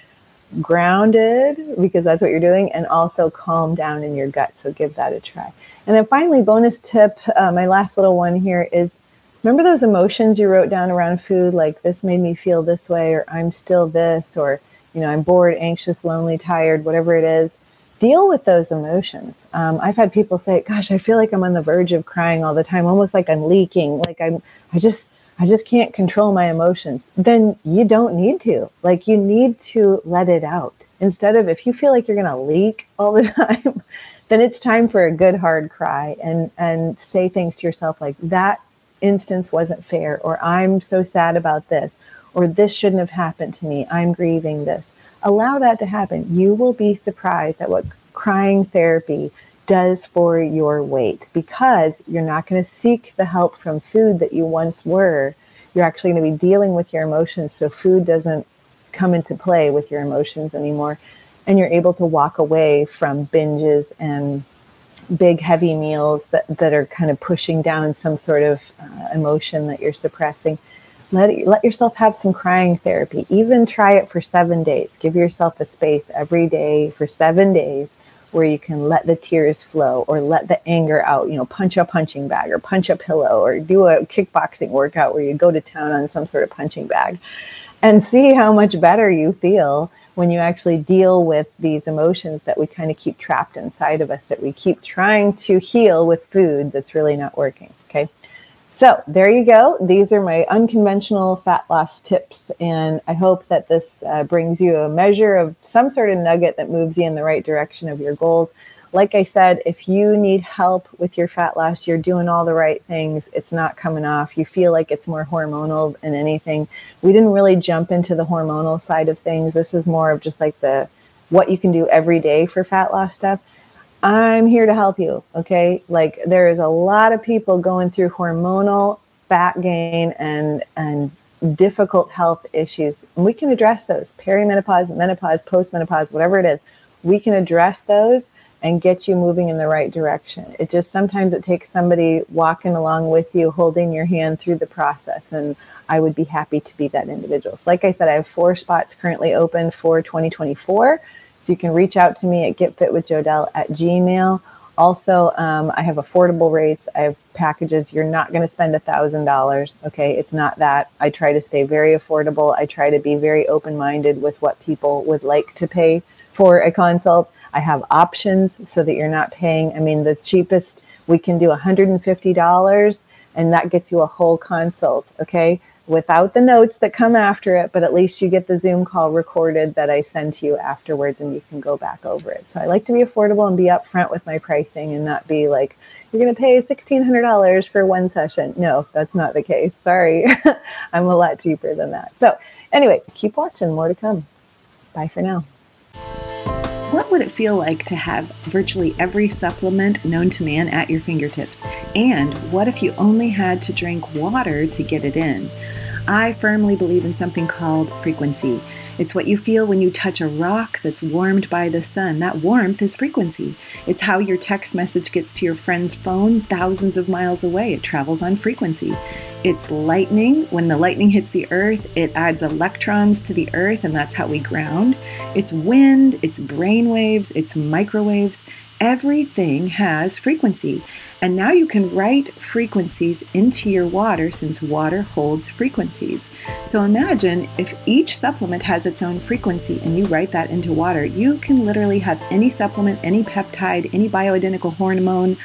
grounded because that's what you're doing and also calm down in your gut. So give that a try. And then finally, bonus tip uh, my last little one here is remember those emotions you wrote down around food, like this made me feel this way, or I'm still this, or you know, I'm bored, anxious, lonely, tired, whatever it is deal with those emotions. Um, I've had people say, "Gosh, I feel like I'm on the verge of crying all the time, almost like I'm leaking. Like I'm, I just, I just can't control my emotions." Then you don't need to. Like you need to let it out instead of if you feel like you're going to leak all the time. Then it's time for a good hard cry and and say things to yourself like that instance wasn't fair or I'm so sad about this or this shouldn't have happened to me. I'm grieving this allow that to happen. You will be surprised at what crying therapy does for your weight because you're not going to seek the help from food that you once were. You're actually going to be dealing with your emotions. So food doesn't come into play with your emotions anymore. And you're able to walk away from binges and big, heavy meals that, that are kind of pushing down some sort of uh, emotion that you're suppressing let let yourself have some crying therapy. Even try it for seven days. Give yourself a space every day for seven days where you can let the tears flow or let the anger out. You know, punch a punching bag or punch a pillow or do a kickboxing workout where you go to town on some sort of punching bag, and see how much better you feel when you actually deal with these emotions that we kind of keep trapped inside of us that we keep trying to heal with food that's really not working. Okay. So there you go. These are my unconventional fat loss tips. And I hope that this uh, brings you a measure of some sort of nugget that moves you in the right direction of your goals. Like I said, if you need help with your fat loss, you're doing all the right things, it's not coming off, you feel like it's more hormonal than anything. We didn't really jump into the hormonal side of things. This is more of just like the what you can do every day for fat loss stuff. I'm here to help you. Okay. Like there is a lot of people going through hormonal fat gain and, and difficult health issues. And we can address those perimenopause, menopause, postmenopause, whatever it is. We can address those and get you moving in the right direction. It just sometimes it takes somebody walking along with you, holding your hand through the process. And I would be happy to be that individual. So like I said, I have four spots currently open for 2024. So you can reach out to me at getfitwithjodelle at gmail. Also, um, I have affordable rates. I have packages. You're not going to spend a thousand dollars. Okay, it's not that. I try to stay very affordable. I try to be very open-minded with what people would like to pay for a consult. I have options so that you're not paying. I mean, the cheapest we can do $150, and that gets you a whole consult. Okay, without the notes that come after it, but at least you get the Zoom call recorded that I send to you afterwards and you can go back over it. So I like to be affordable and be upfront with my pricing and not be like, you're going to pay $1,600 for one session. No, that's not the case. Sorry. I'm a lot cheaper than that. So, anyway, keep watching. More to come. Bye for now. What would it feel like to have virtually every supplement known to man at your fingertips? And what if you only had to drink water to get it in? I firmly believe in something called frequency. It's what you feel when you touch a rock that's warmed by the sun. That warmth is frequency. It's how your text message gets to your friend's phone thousands of miles away. It travels on frequency. It's lightning. When the lightning hits the earth, it adds electrons to the earth, and that's how we ground. It's wind, it's brain waves, it's microwaves. Everything has frequency. And now you can write frequencies into your water since water holds frequencies. So imagine if each supplement has its own frequency and you write that into water, you can literally have any supplement, any peptide, any bioidentical hormone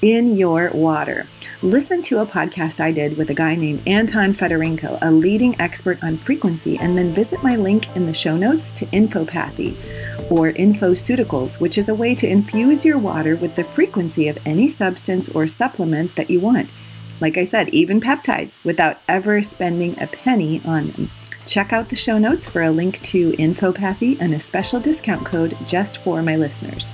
in your water. Listen to a podcast I did with a guy named Anton Fedorenko, a leading expert on frequency, and then visit my link in the show notes to Infopathy or Infoceuticals, which is a way to infuse your water with the frequency of any substance or supplement that you want. Like I said, even peptides, without ever spending a penny on them. Check out the show notes for a link to Infopathy and a special discount code just for my listeners.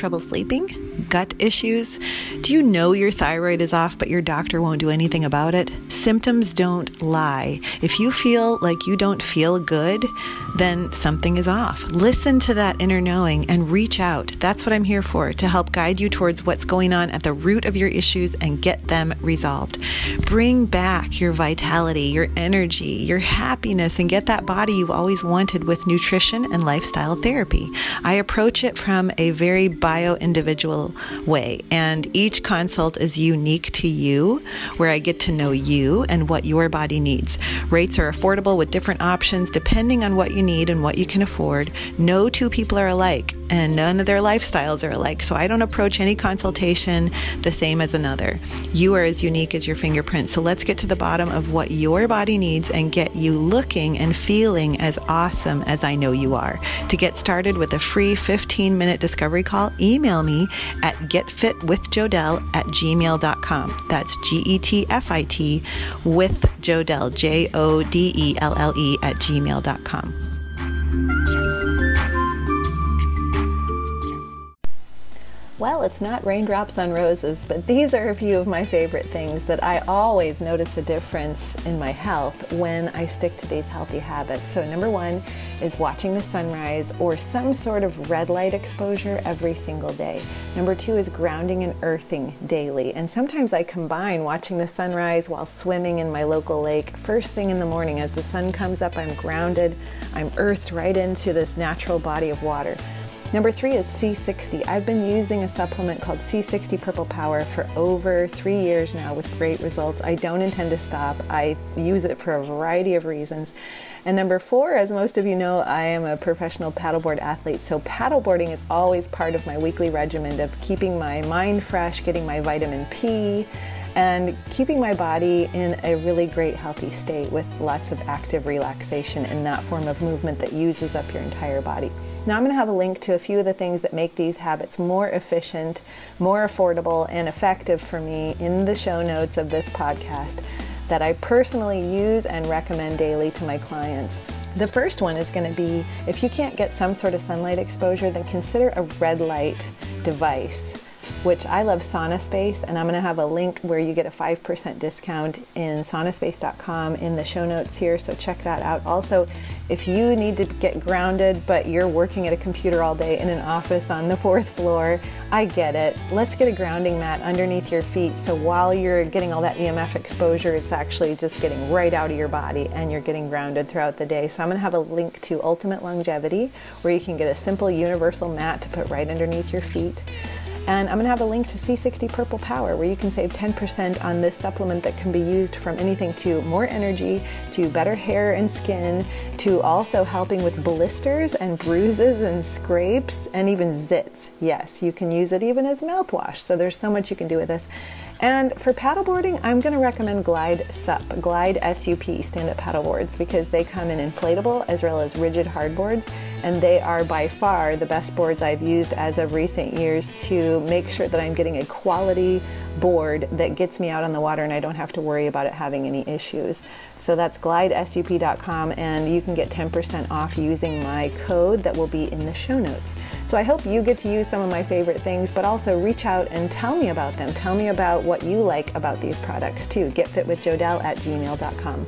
trouble sleeping? Gut issues? Do you know your thyroid is off, but your doctor won't do anything about it? Symptoms don't lie. If you feel like you don't feel good, then something is off. Listen to that inner knowing and reach out. That's what I'm here for, to help guide you towards what's going on at the root of your issues and get them resolved. Bring back your vitality, your energy, your happiness, and get that body you've always wanted with nutrition and lifestyle therapy. I approach it from a very bio individual way. And each consult is unique to you, where I get to know you and what your body needs. Rates are affordable with different options depending on what you need and what you can afford. No two people are alike, and none of their lifestyles are alike. So I don't approach any consultation the same as another. You are as unique as your fingerprint. So let's get to the bottom of what your body needs and get you looking and feeling as awesome as I know you are. To get started with a free 15 minute discovery call, email me at getfitwithjodelle at gmail.com. That's G E T F I T with Jodelle, J O D E L L E, at gmail.com. Well, it's not raindrops on roses, but these are a few of my favorite things that I always notice a difference in my health when I stick to these healthy habits. So, number one is watching the sunrise or some sort of red light exposure every single day. Number two is grounding and earthing daily. And sometimes I combine watching the sunrise while swimming in my local lake. First thing in the morning, as the sun comes up, I'm grounded, I'm earthed right into this natural body of water. Number three is C60. I've been using a supplement called C60 Purple Power for over three years now with great results. I don't intend to stop. I use it for a variety of reasons. And number four, as most of you know, I am a professional paddleboard athlete. So paddleboarding is always part of my weekly regimen of keeping my mind fresh, getting my vitamin P, and keeping my body in a really great healthy state with lots of active relaxation in that form of movement that uses up your entire body. Now I'm going to have a link to a few of the things that make these habits more efficient, more affordable, and effective for me in the show notes of this podcast that I personally use and recommend daily to my clients. The first one is going to be if you can't get some sort of sunlight exposure, then consider a red light device which I love Sauna Space, and I'm going to have a link where you get a 5% discount in saunaspace.com in the show notes here, so check that out. Also, if you need to get grounded, but you're working at a computer all day in an office on the fourth floor, I get it. Let's get a grounding mat underneath your feet so while you're getting all that EMF exposure, it's actually just getting right out of your body and you're getting grounded throughout the day. So I'm going to have a link to Ultimate Longevity where you can get a simple universal mat to put right underneath your feet. And I'm going to have a link to C60 Purple Power where you can save 10% on this supplement that can be used from anything to more energy, to better hair and skin, to also helping with blisters and bruises and scrapes and even zits. Yes, you can use it even as mouthwash. So there's so much you can do with this. And for paddleboarding, I'm going to recommend Glide SUP, Glide SUP stand-up paddleboards because they come in inflatable as well as rigid hardboards and they are by far the best boards I've used as of recent years to make sure that I'm getting a quality board that gets me out on the water and I don't have to worry about it having any issues. So that's glidesup.com and you can get 10% off using my code that will be in the show notes. So I hope you get to use some of my favorite things, but also reach out and tell me about them. Tell me about what you like about these products too. GetFitWithJodelle at gmail.com.